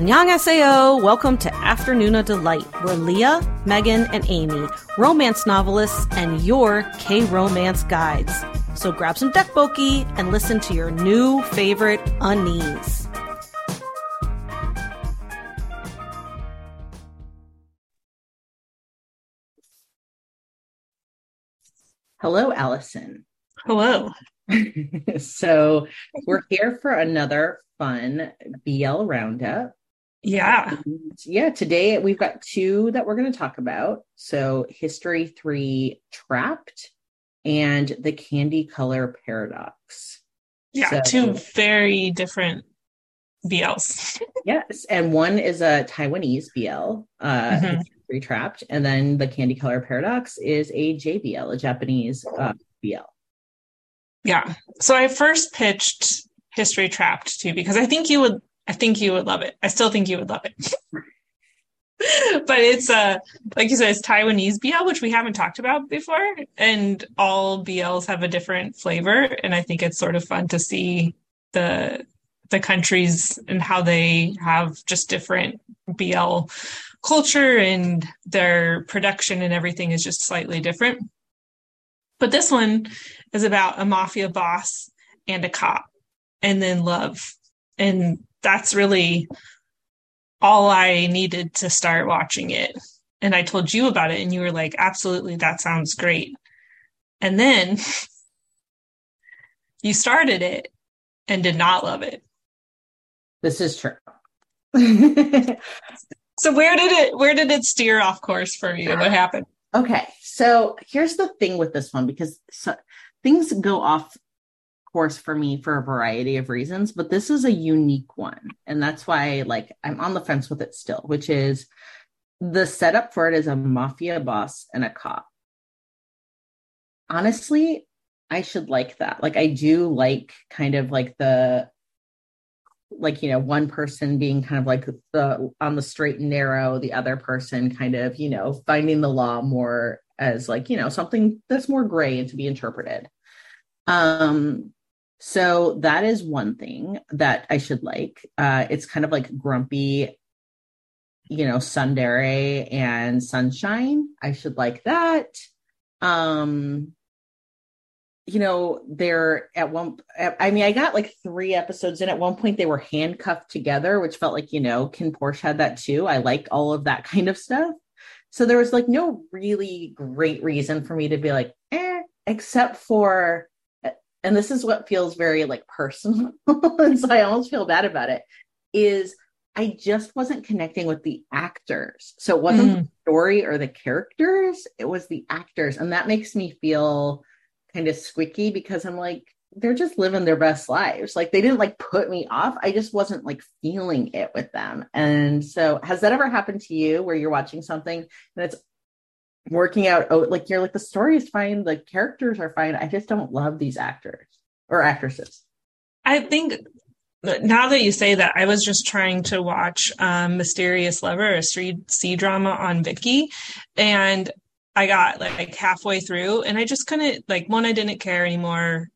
Annyeonghaseyo! Welcome to Afternoona Delight, where Lia, Megan, and Amy, romance novelists, and your K-romance guides. So grab some tteokbokki and listen to your new favorite unnies. Hello, Alison. Hello. so we're here for another fun BL roundup. Yeah. And yeah, today we've got two that we're going to talk about. So, History 3 Trapped and The Candy Color Paradox. Yeah, So- two very different BLs. Yes, and one is a Taiwanese BL, uh, Mhm. History 3 Trapped, and then The Candy Color Paradox is a JBL, a Japanese uh, BL. Yeah. So I first pitched History Trapped too because I think you would I think you would love it. I still think you would love it. but it's uh like you said, it's Taiwanese BL, which we haven't talked about before. And all BLs have a different flavor. And I think it's sort of fun to see the the countries and how they have just different BL culture and their production and everything is just slightly different. But this one is about a mafia boss and a cop and then love. And that's really all I needed to start watching it. And I told you about it, and you were like, absolutely, that sounds great. And then you started it and did not love it. This is true. So where did it where did it steer off course for you? What happened? Okay, so here's the thing with this one because so, things go off course for me for a variety of reasons, but this is a unique one, and that's why like I'm on the fence with it still, which is the setup for it is a mafia boss and a cop. Honestly, I should like that. Like I do like kind of like the like you know one person being kind of like the on the straight and narrow the other person kind of you know finding the law more as like you know something that's more gray and to be interpreted um so that is one thing that i should like uh it's kind of like grumpy you know tsundere and sunshine i should like that um you know, they're at one, I mean, I got like three episodes in. At one point, they were handcuffed together, which felt like, you know, KinnPorsche had that too. I like all of that kind of stuff. So there was like no really great reason for me to be like, eh, except for, and this is what feels very like personal. and so I almost feel bad about it, is I just wasn't connecting with the actors. So it wasn't mm. the story or the characters, it was the actors. And that makes me feel kind of squicky because I'm like, they're just living their best lives. Like they didn't like put me off. I just wasn't like feeling it with them. And so has that ever happened to you where you're watching something and it's working out oh like you're like the story is fine, the characters are fine. I just don't love these actors or actresses. I think now that you say that, I was just trying to watch um, Mysterious Lover, a C drama on Viki, and I got like halfway through and I just couldn't like one, I didn't care anymore.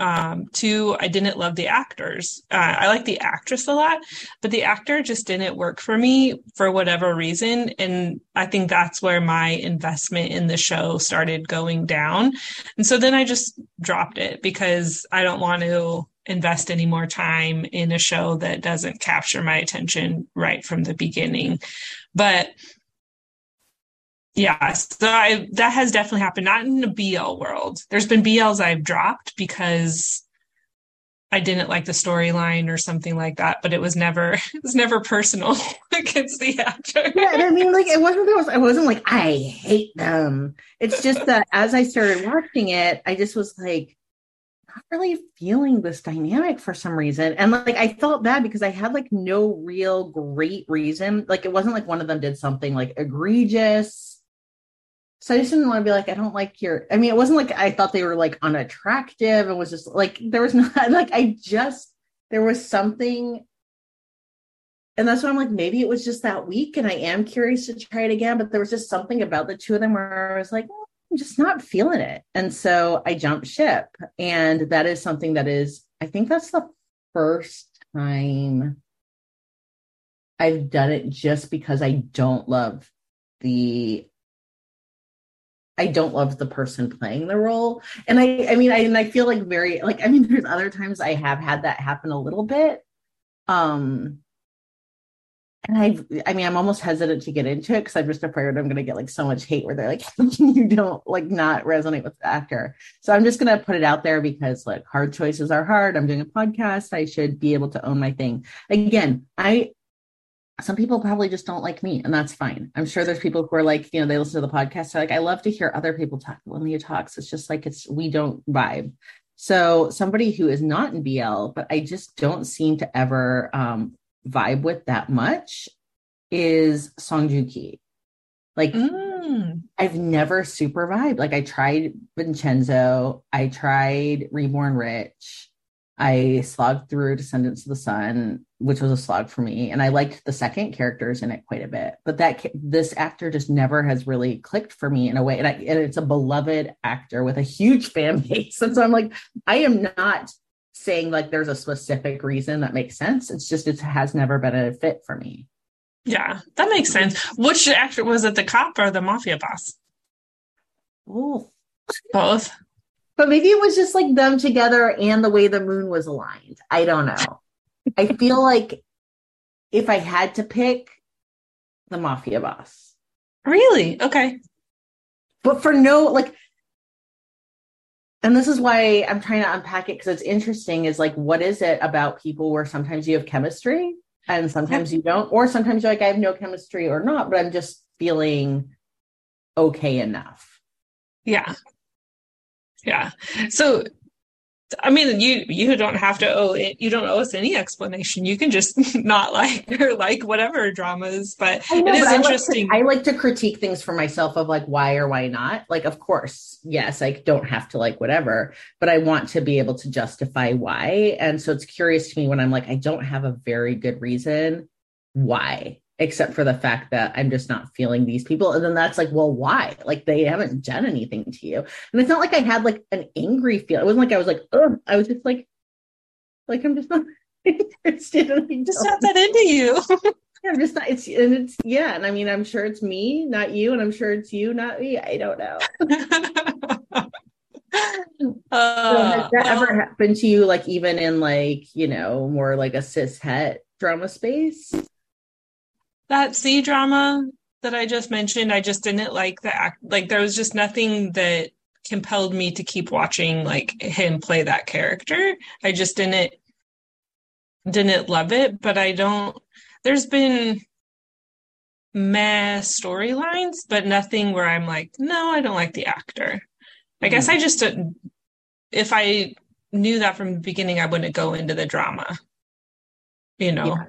Um, two, I didn't love the actors. Uh, I like the actress a lot, but the actor just didn't work for me for whatever reason. And I think that's where my investment in the show started going down. And so then I just dropped it because I don't want to invest any more time in a show that doesn't capture my attention right from the beginning. But yeah, so I, that has definitely happened. Not in the BL world. There's been BLs I've dropped because I didn't like the storyline or something like that, but it was never it was never personal against the actor. Yeah, and I mean, like it wasn't. I wasn't like I hate them. It's just that as I started watching it, I just was like not really feeling this dynamic for some reason, and like I felt bad because I had like no real great reason. Like it wasn't like one of them did something like egregious. So I just didn't want to be like, I don't like your. I mean, it wasn't like I thought they were like unattractive. It was just like there was not like I just there was something and that's why I'm like, maybe it was just that week, and I am curious to try it again. But there was just something about the two of them where I was like, "Oh, I'm just not feeling it, and so I jumped ship. And that is something that is, I think that's the first time I've done it just because I don't love the I don't love the person playing the role. And I I mean I and I feel like very like I mean there's other times I have had that happen a little bit. Um and I I mean I'm almost hesitant to get into it because I'm just afraid I'm gonna get like so much hate where they're like you don't like not resonate with the actor. So I'm just gonna put it out there because like hard choices are hard. I'm doing a podcast. I should be able to own my thing. Again, I some people probably just don't like me, and that's fine. I'm sure there's people who are like, you know, they listen to the podcast. They're like, I love to hear other people talk. When Lia talks, it's just like it's we don't vibe. So somebody who is not in BL, but I just don't seem to ever um, vibe with that much is Song Joong Ki. Like mm. I've never super vibe. Like I tried Vincenzo, I tried Reborn Rich, I slogged through Descendants of the Sun, which was a slog for me, and I liked the second characters in it quite a bit. But that this actor just never has really clicked for me in a way, and, I, and it's a beloved actor with a huge fan base, and so I'm like, I am not saying like there's a specific reason that makes sense. It's just it has never been a fit for me. Yeah, that makes sense. Which actor was it? The cop or the mafia boss? Oh, both. But maybe it was just like them together and the way the moon was aligned. I don't know. I feel like if I had to pick the mafia boss. Really? Okay. But for no, like, and this is why I'm trying to unpack it because it's interesting is like, what is it about people where sometimes you have chemistry and sometimes you don't, or sometimes you're like, I have no chemistry or not, but I'm just feeling okay enough. Yeah. Yeah. So I mean, you you don't have to owe it. You don't owe us any explanation. You can just not like or like whatever dramas. But know, it is but interesting. I like, to, I like to critique things for myself of like why or why not. Like, of course, yes, I don't have to like whatever, but I want to be able to justify why. And so it's curious to me when I'm like, I don't have a very good reason why except for the fact that I'm just not feeling these people. And then that's like, well, why? Like they haven't done anything to you. And it's not like I had like an angry feel. It wasn't like I was like, oh, I was just like, like I'm just not interested. In just not that into you. yeah, I'm just not. It's and it's yeah. And I mean, I'm sure it's me, not you, and I'm sure it's you, not me. I don't know. Uh, so has that ever happened to you? Like even in like you know more like a cis het drama space? That C drama that I just mentioned, I just didn't like the act. Like there was just nothing that compelled me to keep watching like him play that character. I just didn't didn't love it, but I don't. There's been meh storylines, but nothing where I'm like, no, I don't like the actor. I mm. guess I just if I knew that from the beginning, I wouldn't go into the drama. You know. Yeah.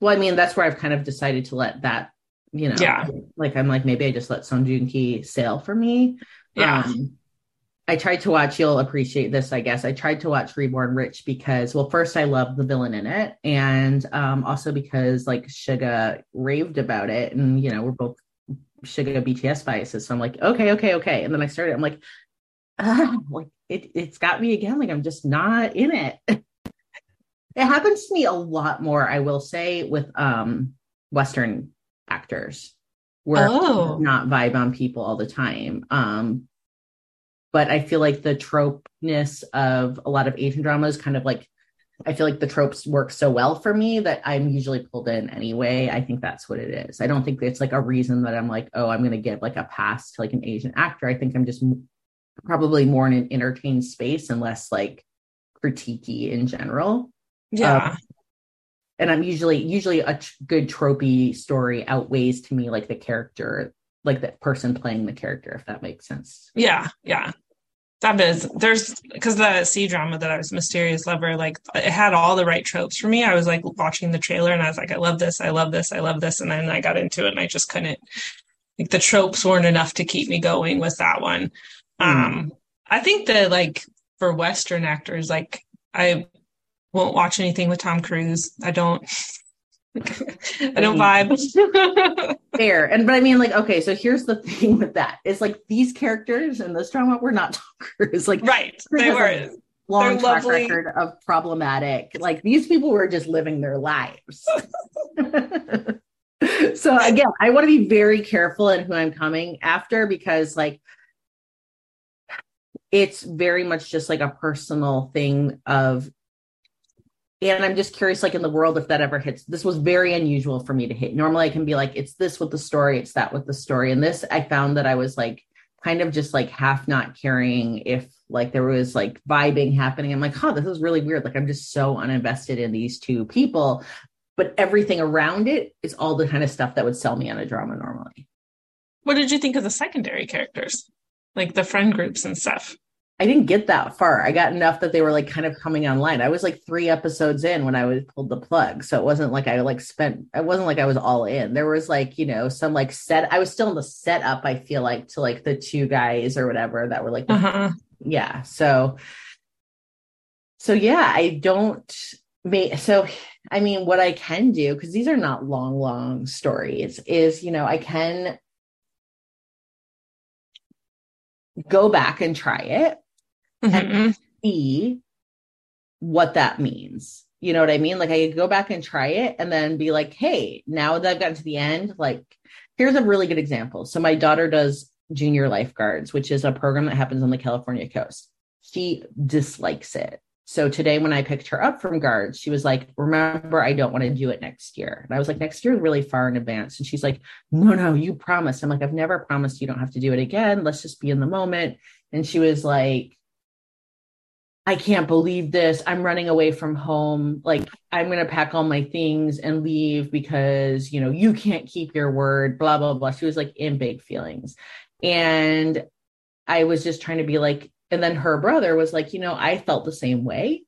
Well, I mean, that's where I've kind of decided to let that, you know, yeah. Like I'm like maybe I just let Song Joong Ki sail for me. Yeah. Um, I tried to watch. You'll appreciate this, I guess. I tried to watch Reborn Rich because, well, first I love the villain in it, and um, also because like Suga raved about it, and you know we're both Suga BTS biases, so I'm like, okay, okay, okay. And then I started. I'm like, ah, like it, it's got me again. Like I'm just not in it. It happens to me a lot more, I will say, with um Western actors where oh. not vibe on people all the time. Um, but I feel like the tropeness of a lot of Asian dramas kind of like I feel like the tropes work so well for me that I'm usually pulled in anyway. I think that's what it is. I don't think it's like a reason that I'm like, oh, I'm going to give like a pass to like an Asian actor. I think I'm just probably more in an entertained space and less like critiquey in general. Yeah. Um, and I'm usually usually a t- good tropey story outweighs to me like the character, like the person playing the character, if that makes sense. Yeah, yeah. That is there's because the C drama that I was mysterious lover, like it had all the right tropes for me. I was like watching the trailer and I was like, I love this, I love this, I love this, and then I got into it and I just couldn't. Like the tropes weren't enough to keep me going with that one. Mm. Um, I think that like for Western actors, like I won't watch anything with Tom Cruise. I don't. I don't vibe. Fair. And but I mean, like, okay, so here's the thing with that. It's like these characters in this drama were not Tom Cruise. Like right. They were long They're track lovely. record of problematic. Like these people were just living their lives. so again, I want to be very careful in who I'm coming after because like it's very much just like a personal thing of and I'm just curious, like in the world, if that ever hits. This was very unusual for me to hit. Normally, I can be like, it's this with the story, it's that with the story. And this, I found that I was like, kind of just like half not caring if like there was like vibing happening. I'm like, huh, this is really weird. Like, I'm just so uninvested in these two people. But everything around it is all the kind of stuff that would sell me on a drama normally. What did you think of the secondary characters? Like the friend groups and stuff? I didn't get that far. I got enough that they were like kind of coming online. I was like three episodes in when I was pulled the plug. So it wasn't like I like spent it wasn't like I was all in. There was like, you know, some like set I was still in the setup, I feel like, to like the two guys or whatever that were like uh-huh. yeah. So so yeah, I don't so I mean what I can do, because these are not long, long stories, is you know, I can go back and try it mm-hmm. and see what that means. You know what I mean? Like I could go back and try it and then be like, hey, now that I've gotten to the end, like here's a really good example. So my daughter does junior lifeguards, which is a program that happens on the California coast. She dislikes it. So today, when I picked her up from guards, she was like, Remember, I don't want to do it next year. And I was like, Next year is really far in advance. And she's like, No, no, you promised. I'm like, I've never promised you don't have to do it again. Let's just be in the moment. And she was like, I can't believe this. I'm running away from home. Like, I'm going to pack all my things and leave because, you know, you can't keep your word, blah, blah, blah. She was like in big feelings. And I was just trying to be like, and then her brother was like, you know, I felt the same way.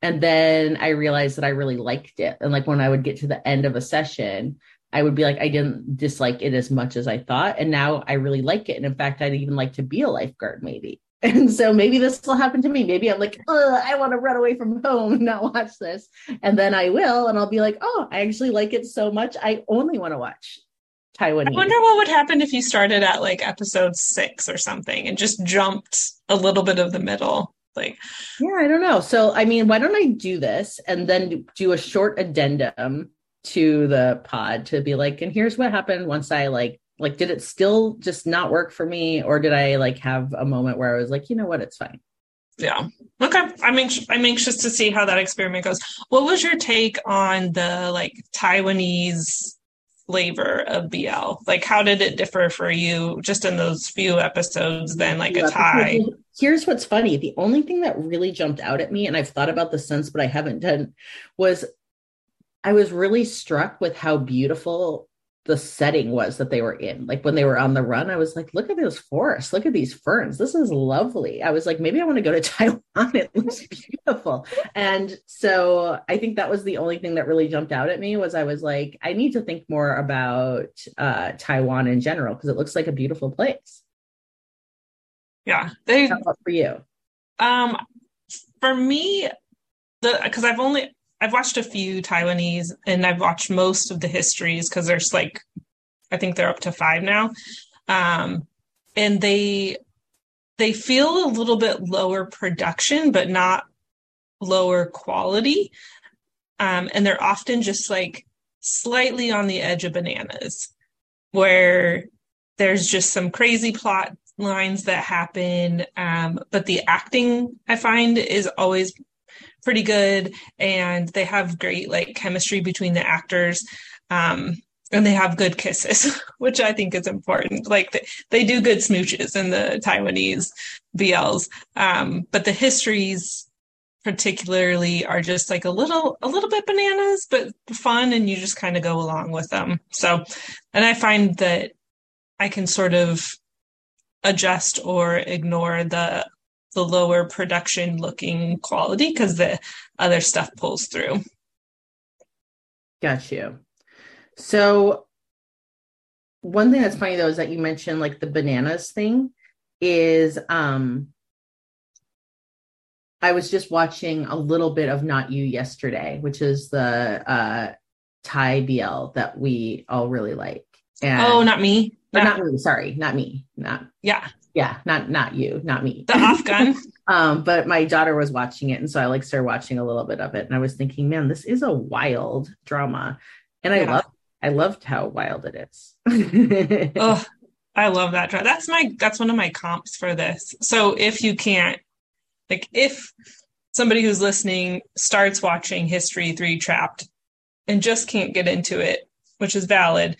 And then I realized that I really liked it. And like when I would get to the end of a session, I would be like, I didn't dislike it as much as I thought. And now I really like it. And in fact, I'd even like to be a lifeguard, maybe. And so maybe this will happen to me. Maybe I'm like, I want to run away from home and not watch this. And then I will. And I'll be like, oh, I actually like it so much. I only want to watch Taiwanese. I wonder what would happen if you started at like episode six or something and just jumped a little bit of the middle. Like, yeah, I don't know. So, I mean, why don't I do this and then do a short addendum to the pod to be like, and here's what happened once I like like did it still just not work for me or did i like have a moment where i was like you know what? It's fine. Yeah. Okay. I'm anxious i'm anxious to see how that experiment goes. What was your take on the like taiwanese flavor of bl like how did it differ for you just in those few episodes than like yeah, a thai? here's what's funny. The only thing that really jumped out at me and i've thought about this since but i haven't done was i was really struck with how beautiful the setting was that they were in. Like when they were on the run, I was like, look at those forests, look at these ferns. This is lovely. I was like, maybe I want to go to Taiwan. It looks beautiful. And so I think that was the only thing that really jumped out at me was I was like, I need to think more about uh, Taiwan in general because it looks like a beautiful place. Yeah. They for you? Um for me, the because I've only I've watched a few Taiwanese and I've watched most of the histories because there's like I think they're up to five now. Um, and they they feel a little bit lower production, but not lower quality. Um, and they're often just like slightly on the edge of bananas, where there's just some crazy plot lines that happen. Um, but the acting I find is always pretty good and they have great like chemistry between the actors um and they have good kisses which i think is important. Like they, they do good smooches in the taiwanese bls um but the histories particularly are just like a little a little bit bananas but fun and you just kind of go along with them. So and i find that i can sort of adjust or ignore the the lower production looking quality because the other stuff pulls through. Got you. So one thing that's funny though is that you mentioned like the bananas thing is um I was just watching a little bit of Not You yesterday, which is the uh Thai BL that we all really like. And, oh, not me. Not me. Sorry, not me. Not yeah yeah not not you not me the afghan um but my daughter was watching it and so i like started watching a little bit of it and i was thinking man this is a wild drama And I love I loved how wild it is. Oh, I love that dress. That's my that's one of my comps for this. So if you can't like if somebody who's listening starts watching History 3 Trapped and just can't get into it, which is valid,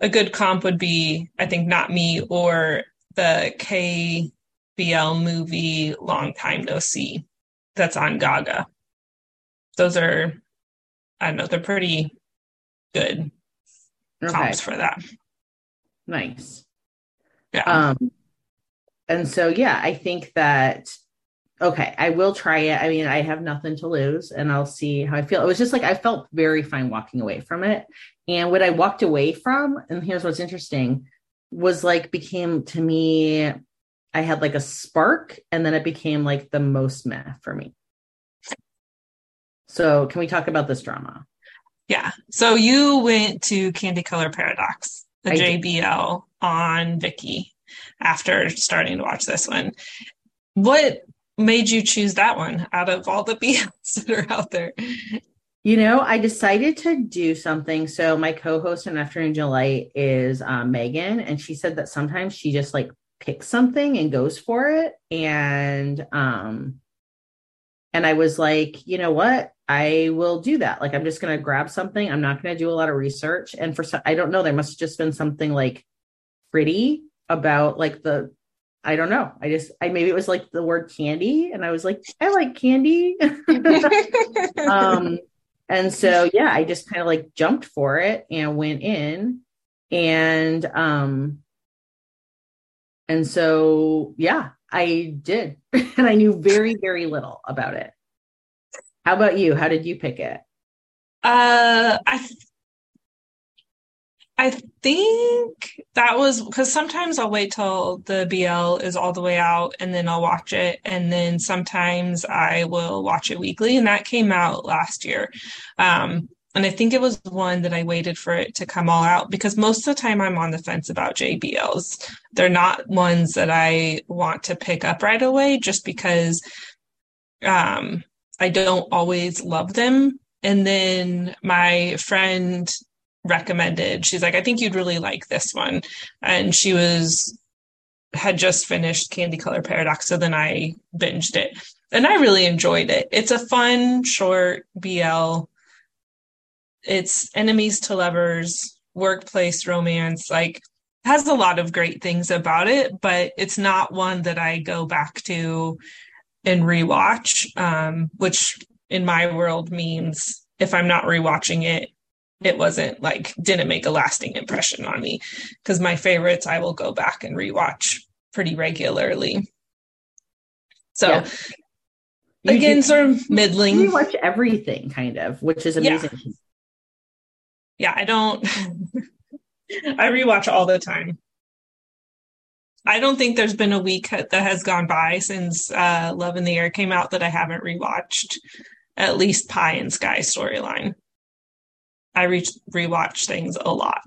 a good comp would be I think Not Me or the KBL movie Long Time No See that's on Gaga. Those are I don't know, they're pretty good okay. comps for that. Nice. Yeah. Um, and so yeah, I think that okay, I will try it. I mean, I have nothing to lose, and I'll see how I feel. It was just like I felt very fine walking away from it, and what I walked away from, and here's what's interesting, was like became to me. I had like a spark, and then it became like the most meh for me. So, can we talk about this drama? Yeah. So you went to Candy Color Paradox, the I did. JBL on Viki after starting to watch this one. What made you choose that one out of all the BLs that are out there? You know, I decided to do something. So my co-host in Afternoon Delight is um, Megan, and she said that sometimes she just like picks something and goes for it. And um, and I was like, you know what? I will do that. Like, I'm just gonna grab something. I'm not gonna do a lot of research. And for some, I don't know, there must have just been something like pretty about like the. I don't know. I just, I maybe it was like the word candy, and I was like, I like candy. um and so yeah i just kind of like jumped for it and went in and um and so yeah i did. And i knew very very little about it. How about you? How did you pick it? Uh, I I think that was because sometimes I'll wait till the BL is all the way out and then I'll watch it, and then sometimes I will watch it weekly, and that came out last year. Um, and I think it was one that I waited for it to come all out because most of the time I'm on the fence about JBLs. They're not ones that I want to pick up right away just because um, I don't always love them. And then my friend recommended, she's like, I think you'd really like this one. And she was, had just finished Candy Color Paradox. So then I binged it and I really enjoyed it. It's a fun, short BL. It's enemies to lovers, workplace romance. Like, has a lot of great things about it, but it's not one that I go back to and rewatch, um, which in my world means if I'm not rewatching it, it wasn't like didn't make a lasting impression on me. Because my favorites, I will go back and rewatch pretty regularly. So Yeah. Again, do- sort of middling. you watch everything kind of which is Yeah. amazing Yeah, I don't. I rewatch all the time. I don't think there's been a week that has gone by since uh, Love in the Air came out that I haven't rewatched at least Pie and Sky storyline. I re- rewatch things a lot.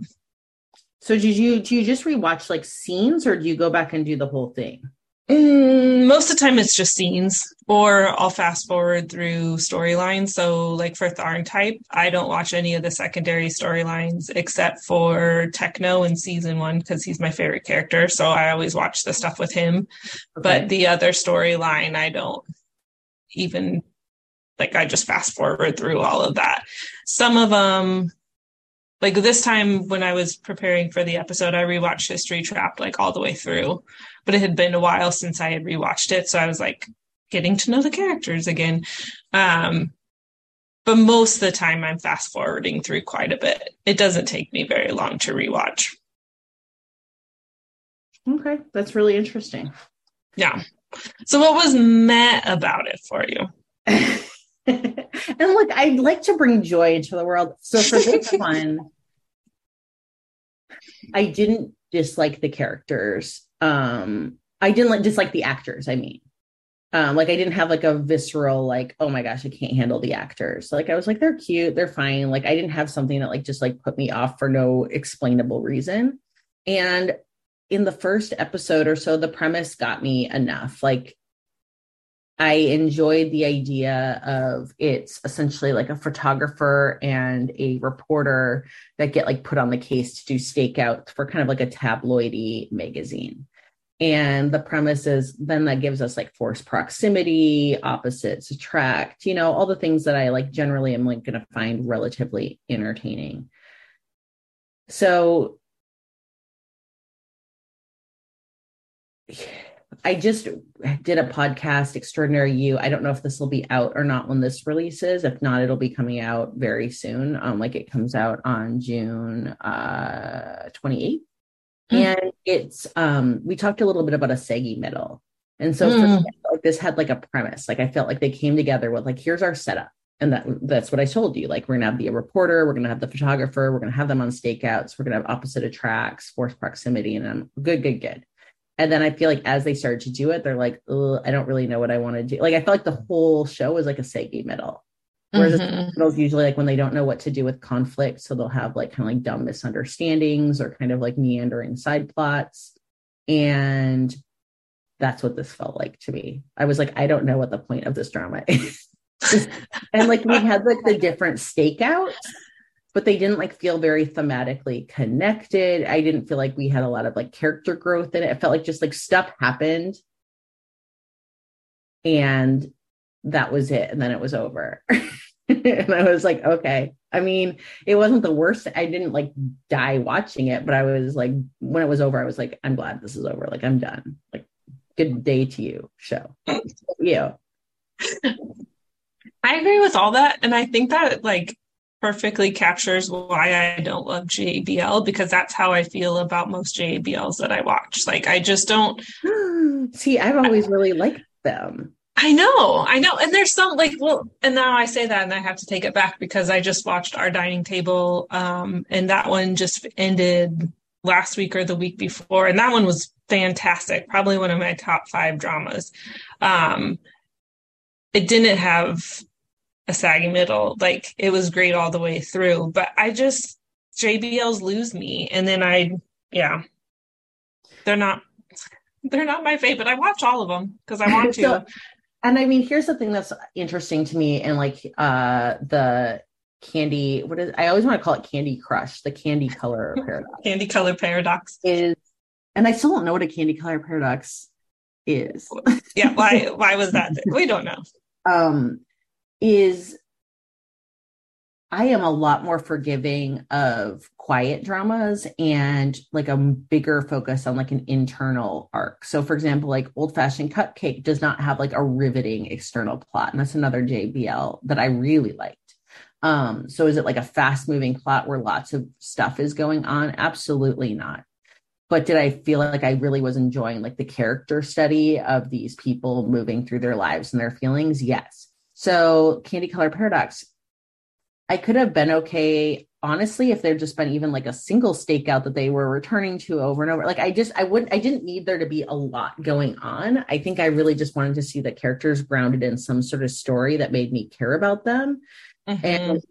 so did you do you just rewatch like scenes or do you go back and do the whole thing Mm, most of the time it's just scenes, or I'll fast forward through storylines. So, like for TharnType, I don't watch any of the secondary storylines except for Techno in season one because he's my favorite character. So I always watch the stuff with him. But the other storyline, I don't even like. I just fast forward through all of that. Some of them, like this time when I was preparing for the episode, I rewatched History Trapped like all the way through, but it had been a while since I had rewatched it, so I was like getting to know the characters again. Um, but most of the time, I'm fast forwarding through quite a bit. It doesn't take me very long to rewatch. okay that's really interesting Yeah. So, what was meh about it for you? and look, I'd like to bring joy into the world. So for this one, I didn't dislike the characters. Um, I didn't like dislike the actors, I mean. Um, like I didn't have like a visceral, like, oh my gosh, I can't handle the actors. Like I was like, they're cute, they're fine. Like I didn't have something that like just like put me off for no explainable reason. And in the first episode or so, the premise got me enough. Like I enjoyed the idea of it's essentially like a photographer and a reporter that get like put on the case to do stakeouts for kind of like a tabloidy magazine. And the premise is then that gives us like force proximity, opposites attract, you know, all the things that I like generally am like going to find relatively entertaining. So I just did a podcast, Extraordinary You. I don't know if this will be out or not when this releases. If not, it'll be coming out very soon. Um, like it comes out on June uh 28th. Mm. And it's um we talked a little bit about a saggy middle. And so mm. like this had like a premise. Like I felt like they came together with like, here's our setup. And that that's what I told you. Like we're gonna have the reporter, we're gonna have the photographer, we're gonna have them on stakeouts, we're gonna have opposite attracts, force proximity, and I'm good, good, good. And then I feel like as they started to do it, they're like, I don't really know what I want to do. Like I felt like the whole show was like a saggy middle. Whereas mm-hmm. middles usually like when they don't know what to do with conflict, so they'll have like kind of like dumb misunderstandings or kind of like meandering side plots. And that's what this felt like to me. I was like, I don't know what the point of this drama is. and like we had like the different stakeouts but they didn't like feel very thematically connected. I didn't feel like we had a lot of like character growth in it. It felt like just like stuff happened and that was it. And then it was over. and I was like, okay. I mean, it wasn't the worst. I didn't like die watching it, but I was like, when it was over, I was like, I'm glad this is over. Like, I'm done. Like, good day to you, show. you. I agree with all that. And I think that, like, perfectly captures why I don't love JBL because that's how I feel about most JBLs that I watch. Like I just don't see. I've always really liked them. I know, I know, and there's some like well, and now I say that and I have to take it back because I just watched our dining table, um, and that one just ended last week or the week before, and that one was fantastic, probably one of my top five dramas. Um, it didn't have a saggy middle. Like it was great all the way through. But I just JBLs lose me. And then I yeah. They're not they're not my favorite. I watch all of them because I want to. so, and I mean, here's the thing that's interesting to me and like uh the candy what is I always want to call it candy crush, the candy color paradox. candy color paradox is and I still don't know what a candy color paradox is. yeah, why why was that? We don't know. Um is I am a lot more forgiving of quiet dramas and like a bigger focus on like an internal arc. So, for example, like Old Fashioned Cupcake does not have like a riveting external plot. And that's another JBL that I really liked. Um, so, is it like a fast moving plot where lots of stuff is going on? Absolutely not. But did I feel like I really was enjoying like the character study of these people moving through their lives and their feelings? Yes. So Candy Color Paradox, I could have been okay, honestly, if there'd just been even like a single stakeout that they were returning to over and over. Like I just, I wouldn't, I didn't need there to be a lot going on. I think I really just wanted to see the characters grounded in some sort of story that made me care about them. Mm-hmm. And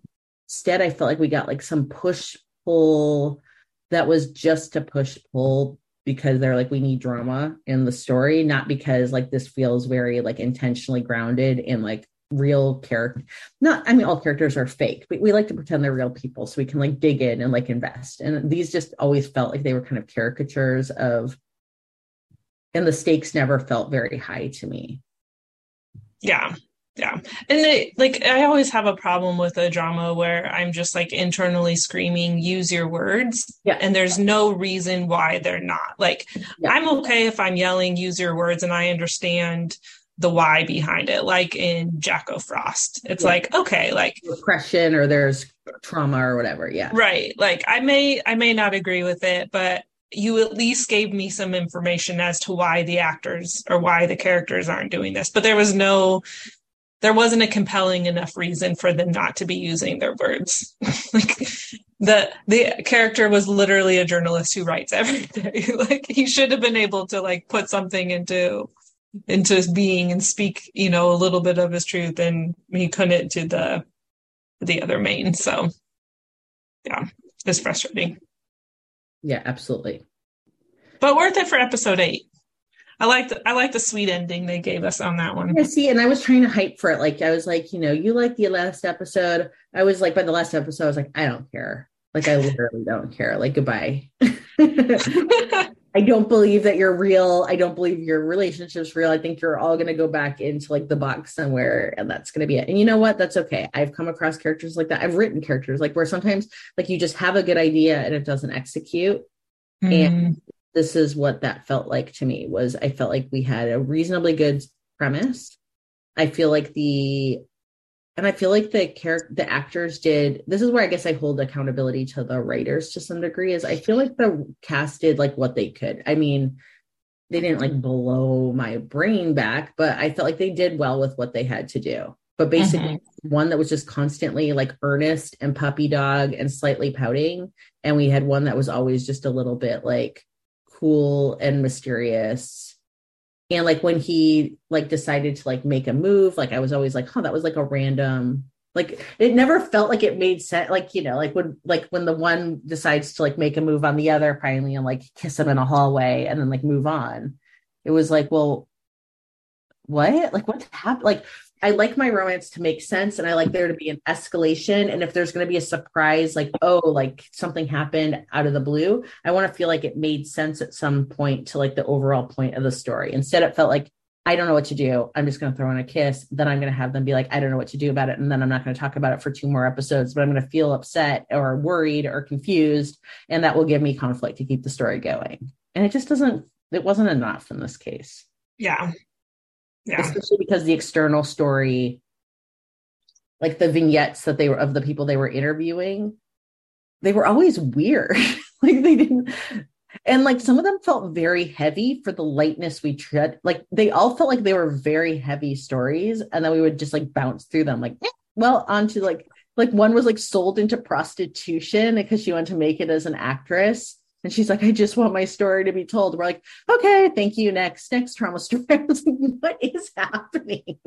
instead, I felt like we got like some push pull that was just to push pull because they're like we need drama in the story not because like this feels very like intentionally grounded in like real character not i mean all characters are fake but we like to pretend they're real people so we can like dig in and like invest. And these just always felt like they were kind of caricatures of and the stakes never felt very high to me. Yeah. Yeah. And they, like i always have a problem with a drama where i'm just like internally screaming use your words yeah. and there's no reason why they're not. Like yeah. i'm okay if i'm yelling use your words and i understand the why behind it, like in Jacko Frost. It's yeah. like, okay, like repression or there's trauma or whatever. Yeah. Right. Like I may I may not agree with it, but you at least gave me some information as to why the actors or why the characters aren't doing this. But there was no there wasn't a compelling enough reason for them not to be using their words. like the the character was literally a journalist who writes every day. like he should have been able to like put something into into his being and speak, you know, a little bit of his truth, and he couldn't to the the other main. So, yeah, it's frustrating. Yeah, absolutely. But worth it for episode eight. I like the I like the sweet ending they gave us on that one. Yeah, see, and I was trying to hype for it. Like I was like, you know, you like the last episode. I was like, by the last episode, I was like, I don't care. Like I literally don't care. Like goodbye. I don't believe that you're real. I don't believe your relationship's real. I think you're all going to go back into like the box somewhere and that's going to be it. And you know what? That's okay. I've come across characters like that. I've written characters like where sometimes like you just have a good idea and it doesn't execute. Mm. And this is what that felt like to me was I felt like we had a reasonably good premise. I feel like the and I feel like the character, the actors did. This is where I guess I hold accountability to the writers to some degree. Is I feel like the cast did like what they could. I mean, they didn't like blow my brain back, but I felt like they did well with what they had to do. But basically, mm-hmm. one that was just constantly like earnest and puppy dog and slightly pouting, and we had one that was always just a little bit like cool and mysterious and like when he like decided to like make a move like i was always like oh that was like a random like it never felt like it made sense like you know like when like when the one decides to like make a move on the other finally and like kiss him in a hallway and then like move on. It was like well what? Like what's happened? Like I like my romance to make sense and I like there to be an escalation. And if there's going to be a surprise, like, oh, like something happened out of the blue, I want to feel like it made sense at some point to like the overall point of the story. Instead, it felt like, I don't know what to do. I'm just going to throw in a kiss. Then I'm going to have them be like, I don't know what to do about it. And then I'm not going to talk about it for two more episodes, but I'm going to feel upset or worried or confused. And that will give me conflict to keep the story going. And it just doesn't, it wasn't enough in this case. Yeah yeah. especially because the external story like the vignettes that they were of the people they were interviewing they were always weird like they didn't and like some of them felt very heavy for the lightness we tread like they all felt like they were very heavy stories and then we would just like bounce through them like eh, well onto like like one was like sold into prostitution because she wanted to make it as an actress and she's like, I just want my story to be told. We're like, okay, thank you. Next, next trauma story. I was like, what is happening?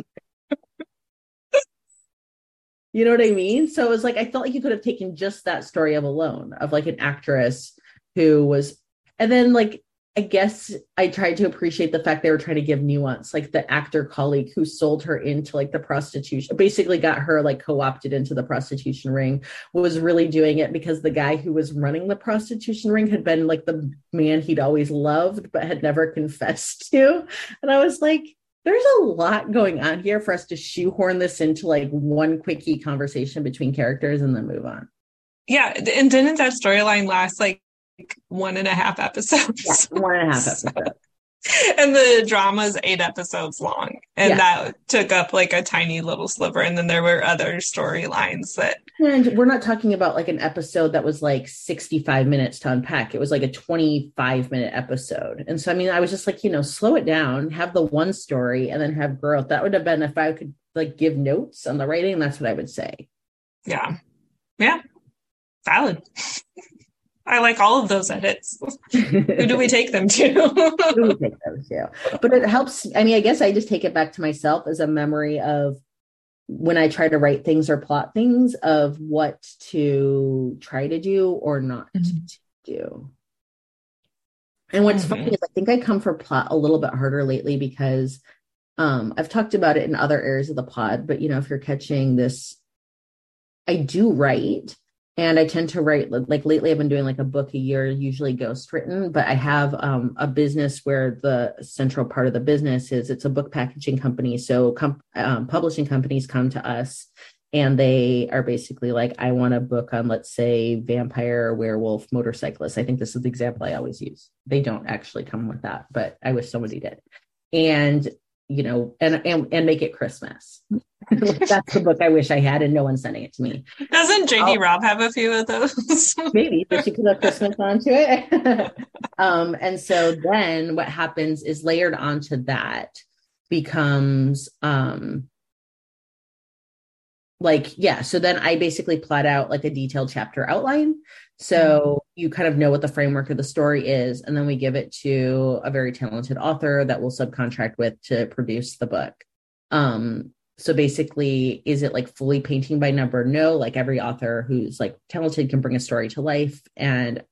you know what I mean? So it was like, I felt like you could have taken just that story of alone of like an actress who was, and then like I guess I tried to appreciate the fact they were trying to give nuance, like the actor colleague who sold her into like the prostitution, basically got her like co opted into the prostitution ring, was really doing it because the guy who was running the prostitution ring had been like the man he'd always loved, but had never confessed to. And I was like, there's a lot going on here for us to shoehorn this into like one quickie conversation between characters and then move on. Yeah. And didn't that storyline last like one and a half episodes. Yeah, one and a half episodes. and the drama is eight episodes long. And yeah. that took up like a tiny little sliver. And then there were other storylines that. And we're not talking about like an episode that was like 65 minutes to unpack. It was like a 25 minute episode. And so, I mean, I was just like, you know, slow it down, have the one story and then have growth. That would have been if I could like give notes on the writing. That's what I would say. Yeah. Yeah. Valid. I like all of those edits. Who do we take them to? Who we take those to? But it helps. I mean, I guess I just take it back to myself as a memory of when I try to write things or plot things of what to try to do or not mm-hmm. to do. And what's mm-hmm. funny is I think I come for plot a little bit harder lately because um, I've talked about it in other areas of the pod, but you know, if you're catching this, I do write, and i tend to write like lately i've been doing like a book a year usually ghost written but i have um, a business where the central part of the business is it's a book packaging company. So com- um, publishing companies come to us and they are basically like i want a book on let's say vampire werewolf motorcyclist. I think this is the example i always use. They don't actually come with that but i wish somebody did. And you know, and and, and make it Christmas. That's the book I wish I had, and no one's sending it to me. Doesn't JD oh. Robb have a few of those? maybe, but she could have Christmas onto it. um, and so then what happens is layered onto that becomes um like yeah so then i basically plot out like a detailed chapter outline so mm-hmm. You kind of know what the framework of the story is and then we give it to a very talented author that we'll subcontract with to produce the book um so basically is it like fully painting by number no like every author who's like talented can bring a story to life and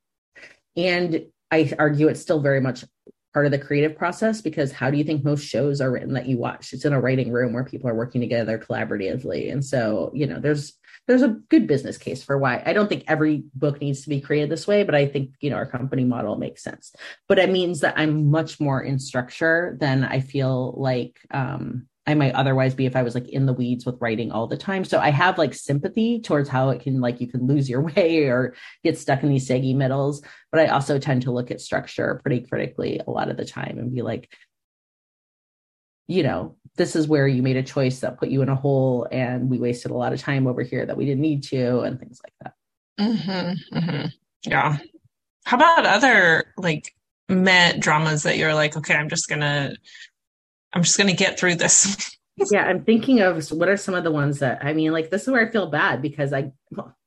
and i argue it's still very much part of the creative process because how do you think most shows are written that you watch? It's in a writing room where people are working together collaboratively. And so, you know, there's there's a good business case for why I don't think every book needs to be created this way, but I think, you know, our company model makes sense. But it means that I'm much more in structure than I feel like um I might otherwise be if I was like in the weeds with writing all the time. So I have like sympathy towards how it can like you can lose your way or get stuck in these saggy middles. But I also tend to look at structure pretty critically a lot of the time and be like, you know, this is where you made a choice that put you in a hole and we wasted a lot of time over here that we didn't need to and things like that. Mm-hmm, mm-hmm. Yeah. How about other like met dramas that you're like, okay, I'm just gonna I'm just to get through this. yeah, I'm thinking of what are some of the ones that I mean, like this is where I feel bad because I,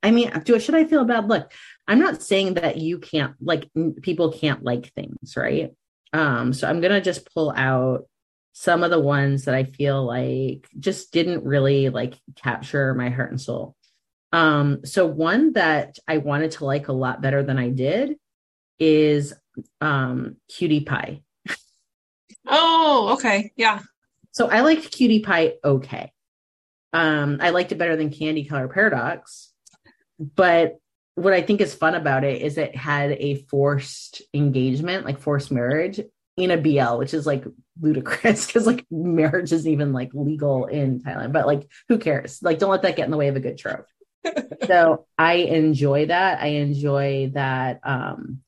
I mean, do should I feel bad? Look, I'm not saying that you can't like people can't like things, right? Um, so I'm gonna just pull out some of the ones that I feel like just didn't really like capture my heart and soul. Um, so one that I wanted to like a lot better than I did is um Cutie Pie. Oh, okay. Yeah. So I liked Cutie Pie okay. Um, I liked it better than Candy Color Paradox. But what I think is fun about it is it had a forced engagement, like forced marriage in a BL, which is like ludicrous because like marriage isn't even like legal in Thailand. But like, who cares? Like, don't let that get in the way of a good trope. so I enjoy that. I enjoy that um,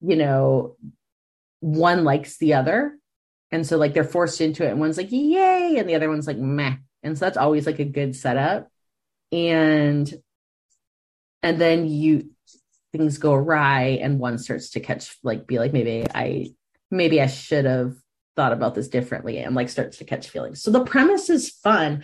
you know, one likes the other. And so like they're forced into it and one's like, yay, and the other one's like meh. And so that's always like a good setup. And and then you things go awry and one starts to catch like be like, maybe I maybe I should have thought about this differently and like starts to catch feelings. So the premise is fun.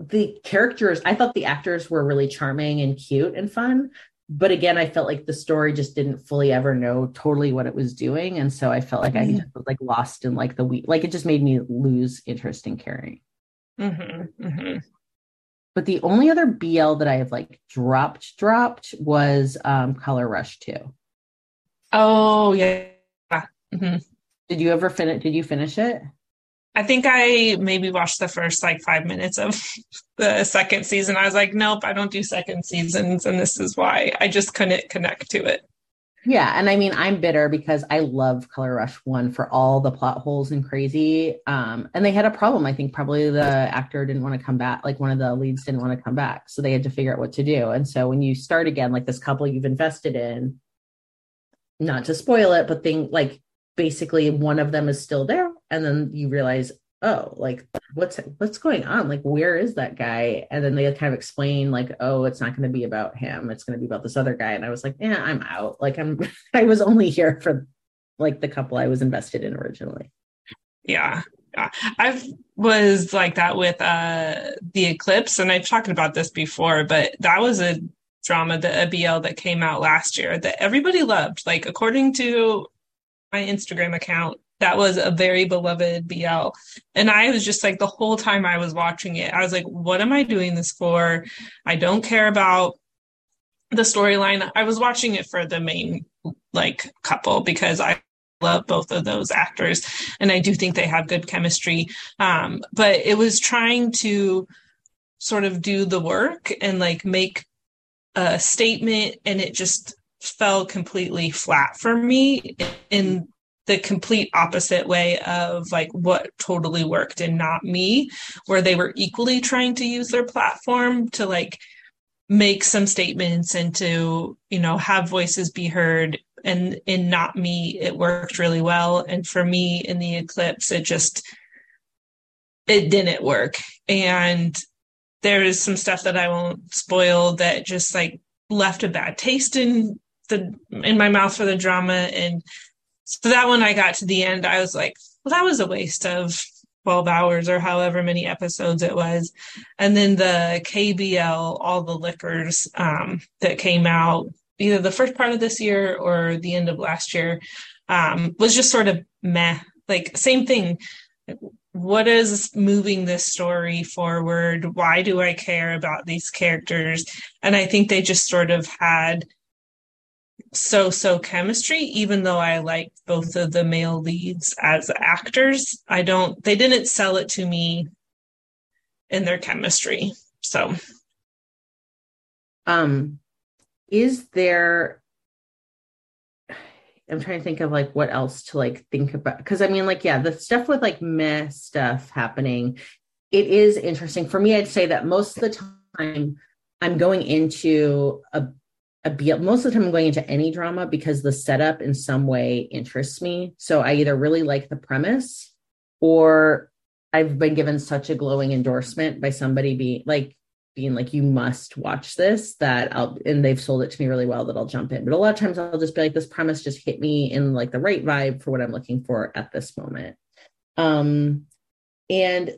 The characters, I thought the actors were really charming and cute and fun, but again, I felt like the story just didn't fully ever know totally what it was doing, and so I felt like mm-hmm. I was like lost in like the week. Like it just made me lose interest in caring. Mm-hmm. Mm-hmm. But the only other BL that I have like dropped dropped was um Color Rush two. Oh yeah. Mm-hmm. Did you ever finish? Did you finish it? I think I maybe watched the first like five minutes of the second season. I was like, nope, I don't do second seasons. And this is why I just couldn't connect to it. Yeah. And I mean, I'm bitter because I love Color Rush 1 for all the plot holes and crazy. Um, and they had a problem. I think probably the actor didn't want to come back. Like one of the leads didn't want to come back. So they had to figure out what to do. And so when you start again, like this couple you've invested in, not to spoil it, but think like basically one of them is still there and then you realize oh like what's what's going on? Like where is that guy? And then they kind of explain like oh it's not going to be about him. It's going to be about this other guy. And i was like yeah i'm out. Like i'm i was only here for like the couple i was invested in originally. Yeah i was like that with uh the eclipse and i've talked about this before but that was a drama the a bl that came out last year that everybody loved. Like according to my Instagram account. That was a very beloved BL. And I was just like, the whole time I was watching it, I was like, what am I doing this for? I don't care about the storyline. I was watching it for the main like couple because I love both of those actors and I do think they have good chemistry. Um, but it was trying to sort of do the work and like make a statement and it just fell completely flat for me in the complete opposite way of like what totally worked and not me where they were equally trying to use their platform to like make some statements and to you know have voices be heard. And in not me it worked really well. And for me in the eclipse it just it didn't work. And there is some stuff that i won't spoil that just like left a bad taste in the in my mouth for the drama. And so that when I got to the end, I was like, well, that was a waste of 12 hours or however many episodes it was. And then the KBL, all the liquors um, that came out either the first part of this year or the end of last year um, was just sort of meh. Like, same thing. What is moving this story forward? Why do I care about these characters? And I think they just sort of had so so chemistry, even though I like both of the male leads as actors. I don't, they didn't sell it to me in their chemistry. So, um, is there I'm trying to think of like what else to like think about because I mean like yeah the stuff with like meh stuff happening it is interesting for me I'd say that most of the time I'm going into a a BL most of the time I'm going into any drama because the setup in some way interests me so I either really like the premise or I've been given such a glowing endorsement by somebody being like being like, you must watch this, that I'll, and they've sold it to me really well that I'll jump in. But a lot of times I'll just be like, this premise just hit me in like the right vibe for what I'm looking for at this moment. Um, and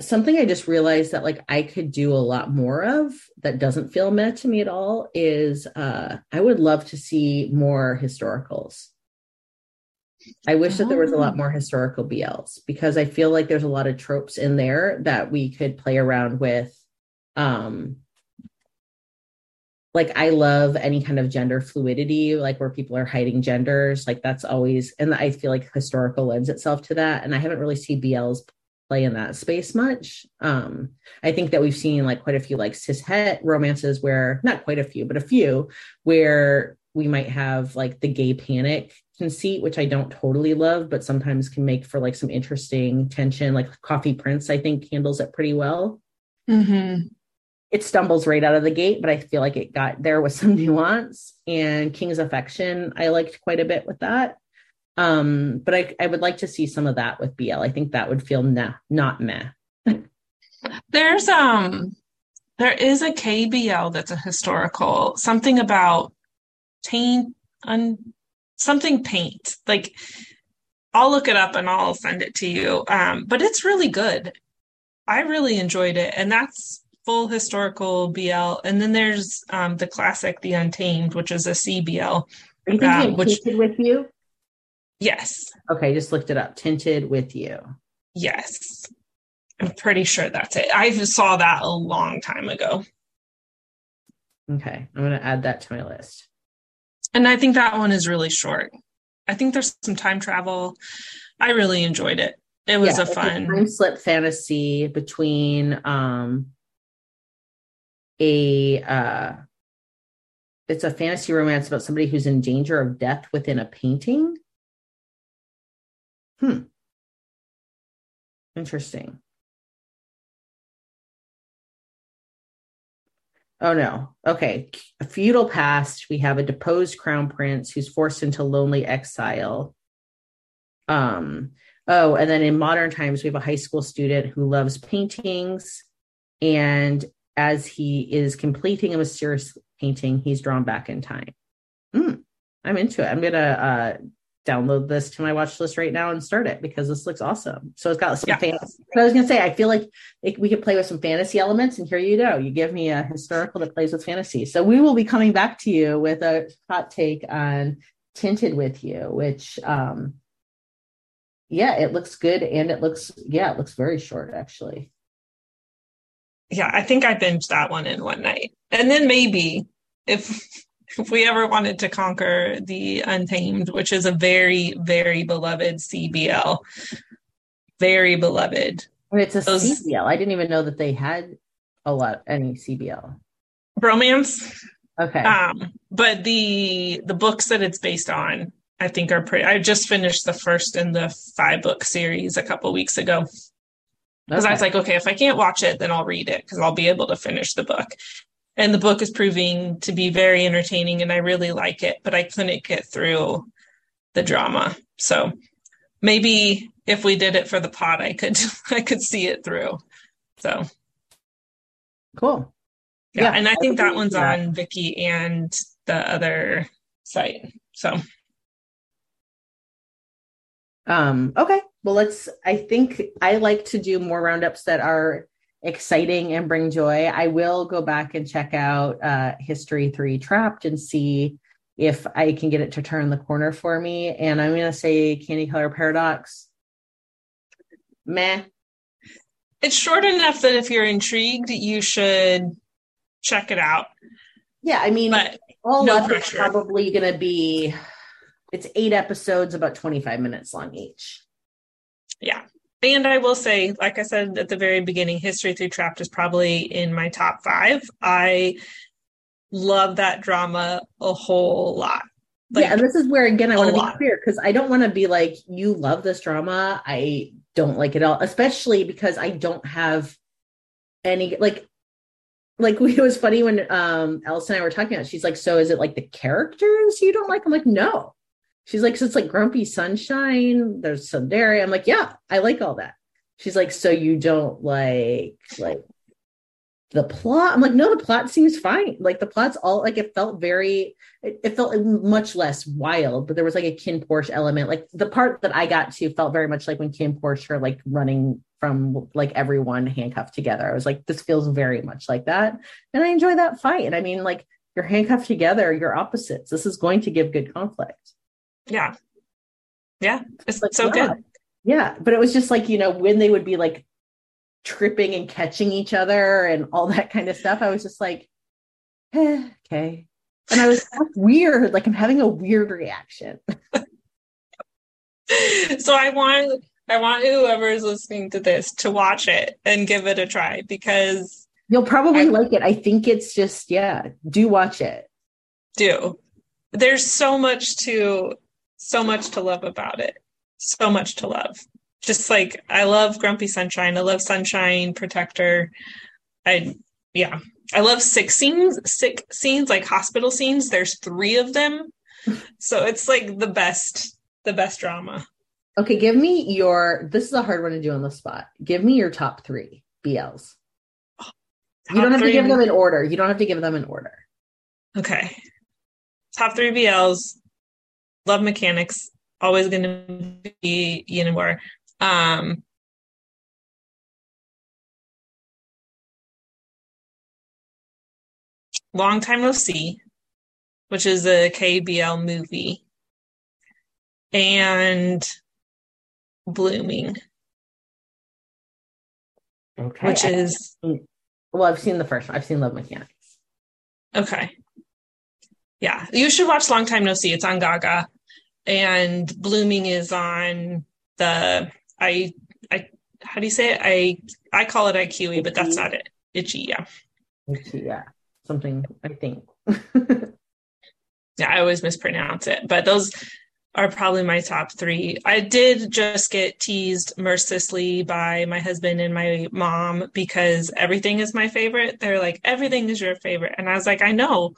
something I just realized that like I could do a lot more of that doesn't feel meh to me at all is uh, I would love to see more historicals. I wish that there was a lot oh. more historical BLs because I feel like there's a lot of tropes in there that we could play around with. Um, like I love any kind of gender fluidity, like where people are hiding genders. Like that's always, and I feel like historical lends itself to that. And I haven't really seen BLs play in that space much. Um, I think that we've seen like quite a few like cis het romances where not quite a few, but a few where we might have like the gay panic conceit, which I don't totally love, but sometimes can make for like some interesting tension. Like Coffee Prince, I think handles it pretty well. Mm-hmm. It stumbles right out of the gate, but I feel like it got there with some nuance. And King's Affection, I liked quite a bit with that. Um, but I, I would like to see some of that with BL. I think that would feel nah, not meh. There's um there is a KBL that's a historical something about taint un something paint. Like I'll look it up and I'll send it to you. Um, but it's really good. I really enjoyed it. And that's full historical BL. And then there's um, the classic The Untamed, which is a CBL. Are you thinking um, which, with you? Yes. Okay, just looked it up. Tinted with you. Yes. I'm pretty sure that's it. I saw that a long time ago. Okay, I'm going to add that to my list. And I think that one is really short. I think there's some time travel. I really enjoyed it. It was yeah, a fun a time slip fantasy between um a uh it's a fantasy romance about somebody who's in danger of death within a painting. Hmm. Interesting. Oh no. Okay. A feudal past. We have a deposed crown prince who's forced into lonely exile. Um, oh, and then in modern times, we have a high school student who loves paintings. And as he is completing a mysterious painting, he's drawn back in time. Mm, I'm into it. I'm gonna uh download this to my watch list right now and start it because this looks awesome. So it's got some yeah. fantasy. I was gonna say, I feel like it, we could play with some fantasy elements, and here you go. You give me a historical that plays with fantasy. So we will be coming back to you with a hot take on Tinted with You, which, um, yeah, it looks good, and it looks, yeah, it looks very short actually. Yeah, I think I binged that one in one night, and then maybe if if we ever wanted to conquer the Untamed, which is a very, very beloved CBL, very beloved. It's a Those, CBL. I didn't even know that they had a lot any CBL romance. Okay. Um, but the the books that it's based on, I think are pretty. I just finished the first in the five book series a couple weeks ago because okay. I was like, okay, if I can't watch it, then I'll read it because I'll be able to finish the book and the book is proving to be very entertaining and I really like it, but I couldn't get through the drama. So maybe if we did it for the pod, I could I could see it through. So cool. Yeah, yeah and I think that one's yeah. on Viki and the other site. So um okay. Well let's I think I like to do more roundups that are exciting and bring joy. I will go back and check out uh, History 3 Trapped and see if I can get it to turn the corner for me. And I'm going to say Candy Color Paradox. Meh. It's short enough that if you're intrigued, you should check it out. Yeah, I mean, but all no up is probably going to be. It's eight episodes, about twenty-five minutes long each. Yeah. And I will say, like I said at the very beginning, History 3 Trapped is probably in my top five. I love that drama a whole lot. Like, yeah, and this is where again I want to be lot. clear because I don't want to be like you love this drama. I don't like it all, especially because I don't have any like like it was funny when um Alice and I were talking about. it. She's like, so is it like the characters you don't like? I'm like, no. She's like, so it's like Grumpy Sunshine. There's tsundere. I'm like, yeah, I like all that. She's like, so you don't like like the plot? I'm like, no, the plot seems fine. Like the plot's all like it felt very it, it felt much less wild, but there was like a KinnPorsche element. Like the part that I got to felt very much like when KinnPorsche are like running from like everyone handcuffed together. I was like, this feels very much like that. And I enjoy that fight. And I mean, like you're handcuffed together, you're opposites. This is going to give good conflict. Yeah. Yeah. It's Like, so yeah. good. Yeah. But it was just like, you know, when they would be like tripping and catching each other and all that kind of stuff, I was just like, eh, okay. And I was weird. Like I'm having a weird reaction. so I want I want whoever is listening to this to watch it and give it a try because You'll probably I- like it. I think it's just, yeah, do watch it. do. There's so much to so much to love about it. So much to love. Just like I love Grumpy Sunshine. I love Sunshine Protector. I yeah. I love sick scenes, sick scenes like hospital scenes. There's 3 of them. So it's like the best the best drama. Okay, give me your, this is a hard one to do on the spot. Give me your top three BLs. Oh, you don't have to give them in order. You don't have to give them in order. Okay. Top three BLs. Love mechanics. Always going to be War. Um, Long Time No See, which is a KBL movie, and Blooming, Okay. which is well, I've seen the first one. I've seen Love Mechanics. Okay. Yeah, you should watch Long Time No See. It's on Gaga, and Blooming is on the I I how do you say it? I I call it IQE, but that's not it. Itchy, yeah, Itchy, Yeah, something I think. yeah. I always mispronounce it, but those are probably my top three. I did just get teased mercilessly by my husband and my mom because everything is my favorite. They're like, everything is your favorite. And I was like, I know,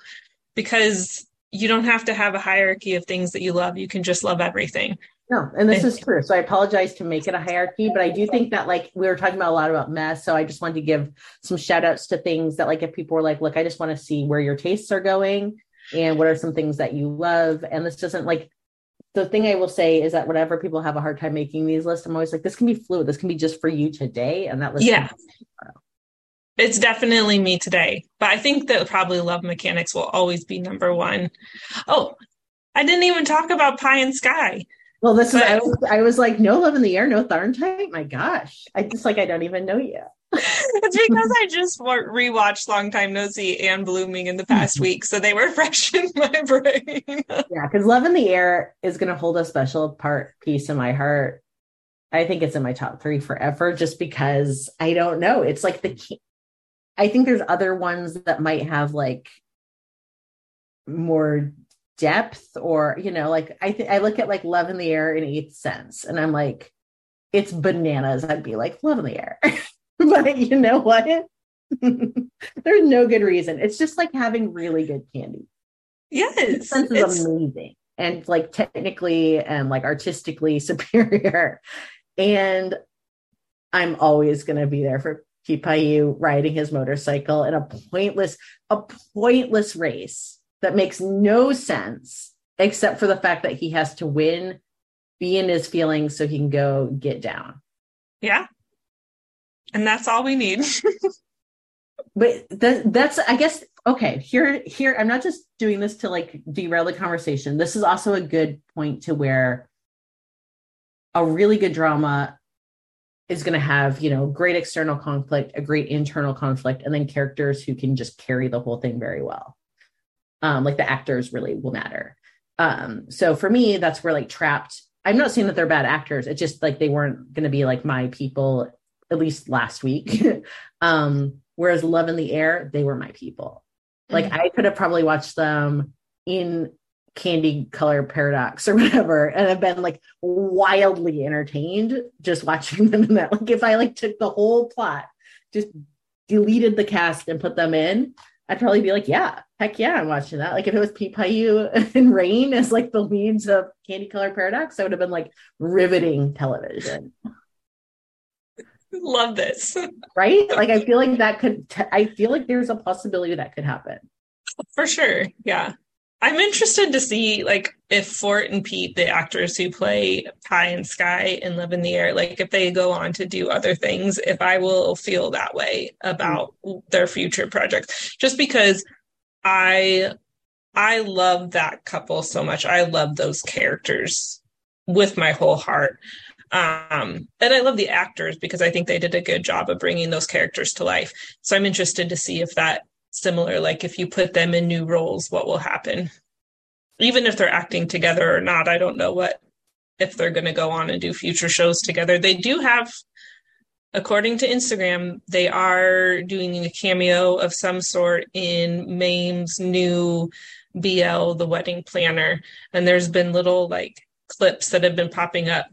because you don't have to have a hierarchy of things that you love. You can just love everything. No, and this is true. So I apologize to make it a hierarchy, but I do think that like we were talking about a lot about mess. So I just wanted to give some shout outs to things that like if people were like, look, I just want to see where your tastes are going and what are some things that you love. And this doesn't like the thing I will say is that whenever people have a hard time making these lists, I'm always like, this can be fluid. This can be just for you today. And that list Yeah. can be tomorrow. It's definitely me today, but I think that probably love mechanics will always be number one. Oh, I didn't even talk about Pie and Sky. Well, this is I was, I was like, no love in the air, no TharnType. My gosh. I just like I don't even know you. It's because I just wa- rewatched Long Time No See and Blooming in the past mm-hmm. week, so they were fresh in my brain. Yeah, because Love in the Air is going to hold a special part piece in my heart. I think it's in my top three forever, just because I don't know. It's like the key. I think there's other ones that might have like more depth, or you know, like I think I look at like Love in the Air in Eighth Sense, and I'm like, it's bananas. I'd be like Love in the Air, but you know what? there's no good reason. It's just like having really good candy. yes, Sense is it's, amazing and like technically and like artistically superior. And I'm always going to be there for Kipayu riding his motorcycle in a pointless, a pointless race that makes no sense except for the fact that he has to win, be in his feelings so he can go get down. yeah, and that's all we need. but that, that's i guess okay here here i'm not just doing this to like derail the conversation this is also a good point to where a really good drama is going to have you know great external conflict a great internal conflict and then characters who can just carry the whole thing very well Um, like the actors really will matter. Um, so for me, that's where like trapped. I'm not saying that they're bad actors. It's just like they weren't going to be like my people, at least last week. um, whereas Love in the Air, they were my people. Like mm-hmm. I could have probably watched them in Candy Color Paradox or whatever, and I've been like wildly entertained just watching them in that. Like if I like took the whole plot, just deleted the cast and put them in, I'd probably be like, yeah, heck yeah, I'm watching that. Like if it was Pete Payu and Rain as like the leads of Candy Color Paradox, I would have been like riveting television. Love this. Right? Like I feel like that could t- I feel like there's a possibility that could happen. For sure. Yeah. I'm interested to see like if Fort and Peat, the actors who play Pie and Sky and Love in the Air, like if they go on to do other things, if I will feel that way about their future projects. Just because I I love that couple so much. I love those characters with my whole heart. Um, and I love the actors because I think they did a good job of bringing those characters to life. So I'm interested to see if that similar like if you put them in new roles what will happen? Even if they're acting together or not i don't know what if they're going to go on and do future shows together. They do have according to instagram they are doing a cameo of some sort in mame's new bl the wedding planner. And there's been little like clips that have been popping up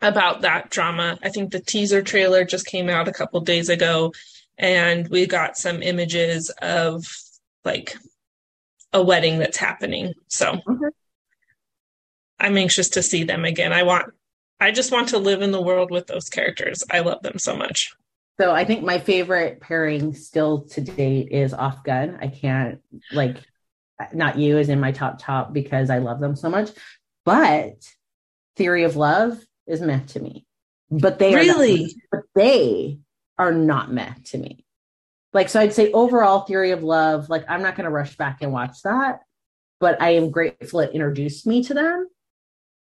about that drama. I think the teaser trailer just came out a couple days ago and we got some images of like a wedding that's happening. So mm-hmm. I'm anxious to see them again. I want I just want to live in the world with those characters. I love them so much. So I think my favorite pairing still to date is Off Gun. I can't like not you is in my top top because I love them so much. But Theory of Love is meant to me. But they really, not, but they are not met to me. Like, so I'd say overall theory of love, like, I'm not going to rush back and watch that, but I am grateful it introduced me to them.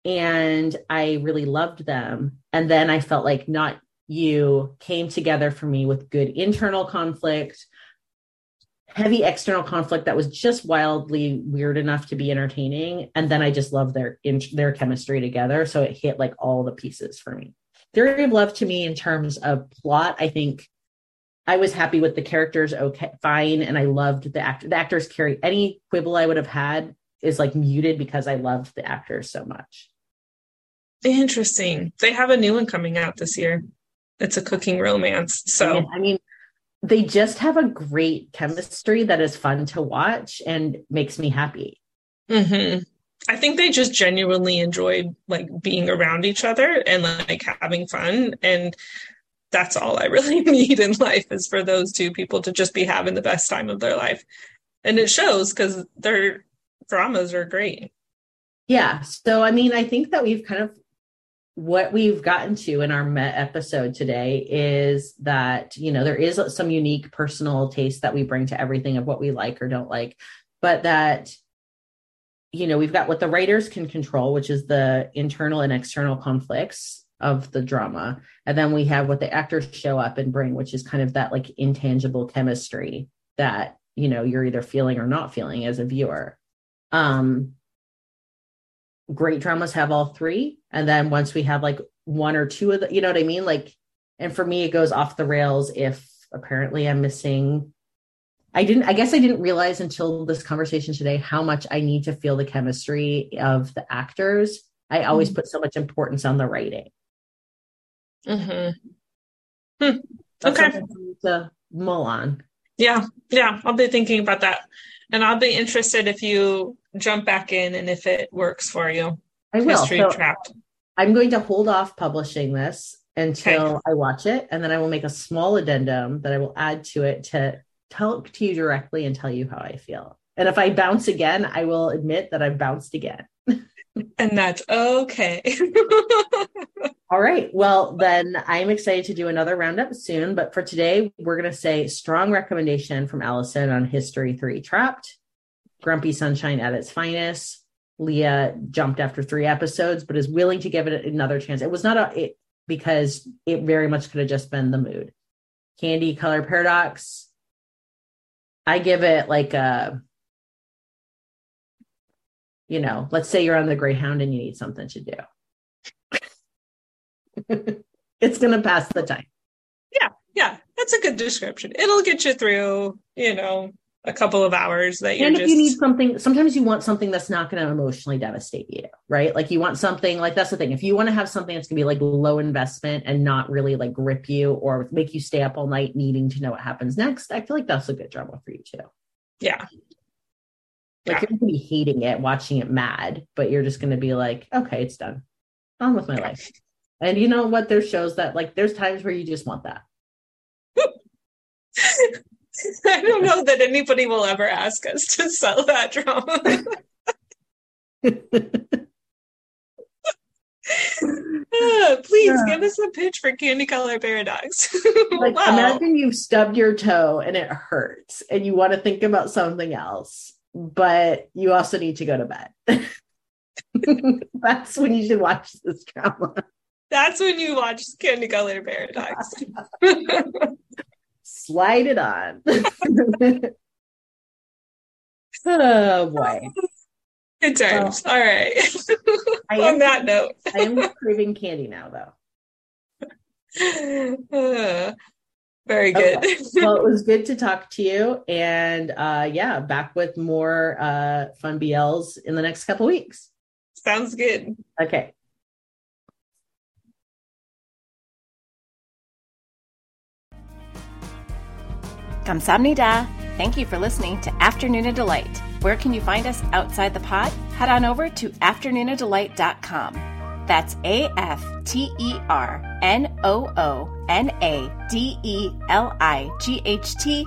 And I really loved them. And then I felt like Not You came together for me with good internal conflict, heavy external conflict that was just wildly weird enough to be entertaining. And then I just loved their, in, their chemistry together. So it hit like all the pieces for me. Theory of Love to me, in terms of plot, I think I was happy with the characters, okay, fine, and I loved the actor. The actors carry any quibble I would have had is like muted because I loved the actors so much. Interesting. They have a new one coming out this year. It's a cooking romance. So I mean, they just have a great chemistry that is fun to watch and makes me happy. Mm-hmm. I think they just genuinely enjoy like being around each other and like having fun. And that's all I really need in life is for those two people to just be having the best time of their life. And it shows because their dramas are great. Yeah. So, I mean, I think that we've kind of what we've gotten to in our Met episode today is that, you know, there is some unique personal taste that we bring to everything of what we like or don't like, but that you know, we've got what the writers can control, which is the internal and external conflicts of the drama. And then we have what the actors show up and bring, which is kind of that like intangible chemistry that, you know, you're either feeling or not feeling as a viewer. Um great dramas have all three. And then once we have like one or two of the, you know what I mean? Like, and for me, it goes off the rails if apparently I'm missing I didn't, I guess I didn't realize until this conversation today how much I need to feel the chemistry of the actors. I always mm-hmm. put so much importance on the writing. Mm-hmm. Hmm. Okay. To mull on. Yeah. Yeah. I'll be thinking about that. And I'll be interested if you jump back in and if it works for you. I will. So trapped. I'm going to hold off publishing this until okay. I watch it. And then I will make a small addendum that I will add to it to talk to you directly and tell you how I feel. And if I bounce again, I will admit that I've bounced again. and that's okay. All right. Well, then I'm excited to do another roundup soon. But for today, we're going to say strong recommendation from Alison on History 3 Trapped, Grumpy Sunshine at its finest. Lia jumped after three episodes, but is willing to give it another chance. It was not a, it, because it very much could have just been the mood. Candy Color Paradox, I give it like a, you know, let's say you're on the Greyhound and you need something to do. it's going to pass the time. Yeah. Yeah. That's a good description. It'll get you through, you know, a couple of hours that you're and if just you need something sometimes you want something that's not going to emotionally devastate you right? Like you want something like that's the thing. If you want to have something that's going to be like low investment and not really like grip you or make you stay up all night needing to know what happens next i feel like that's a good drama for you too. Yeah. like Yeah. you're going to be hating it watching it mad but you're just going to be like okay it's done. On with my life. And you know what? There's shows that like there's times where you just want that I don't know that anybody will ever ask us to sell that drama. Ah, Please Yeah. give us a pitch for Candy Color Paradox. like wow. imagine you've stubbed your toe and it hurts and you want to think about something else but you also need to go to bed that's when you should watch this drama That's when you watch Candy Color Paradox. Slide it on oh boy Good times. All right. I On am, that note. I am craving candy now though Uh, very good. Okay. well it was good to talk to you and uh yeah back with more uh fun bls in the next couple weeks Sounds good. okay Kamsamnida. Thank you for listening to Afternoona Delight. Where can you find us outside the pod? Head on over to afternoonadelight.com. That's A F T E R N O O N A D E L I G H T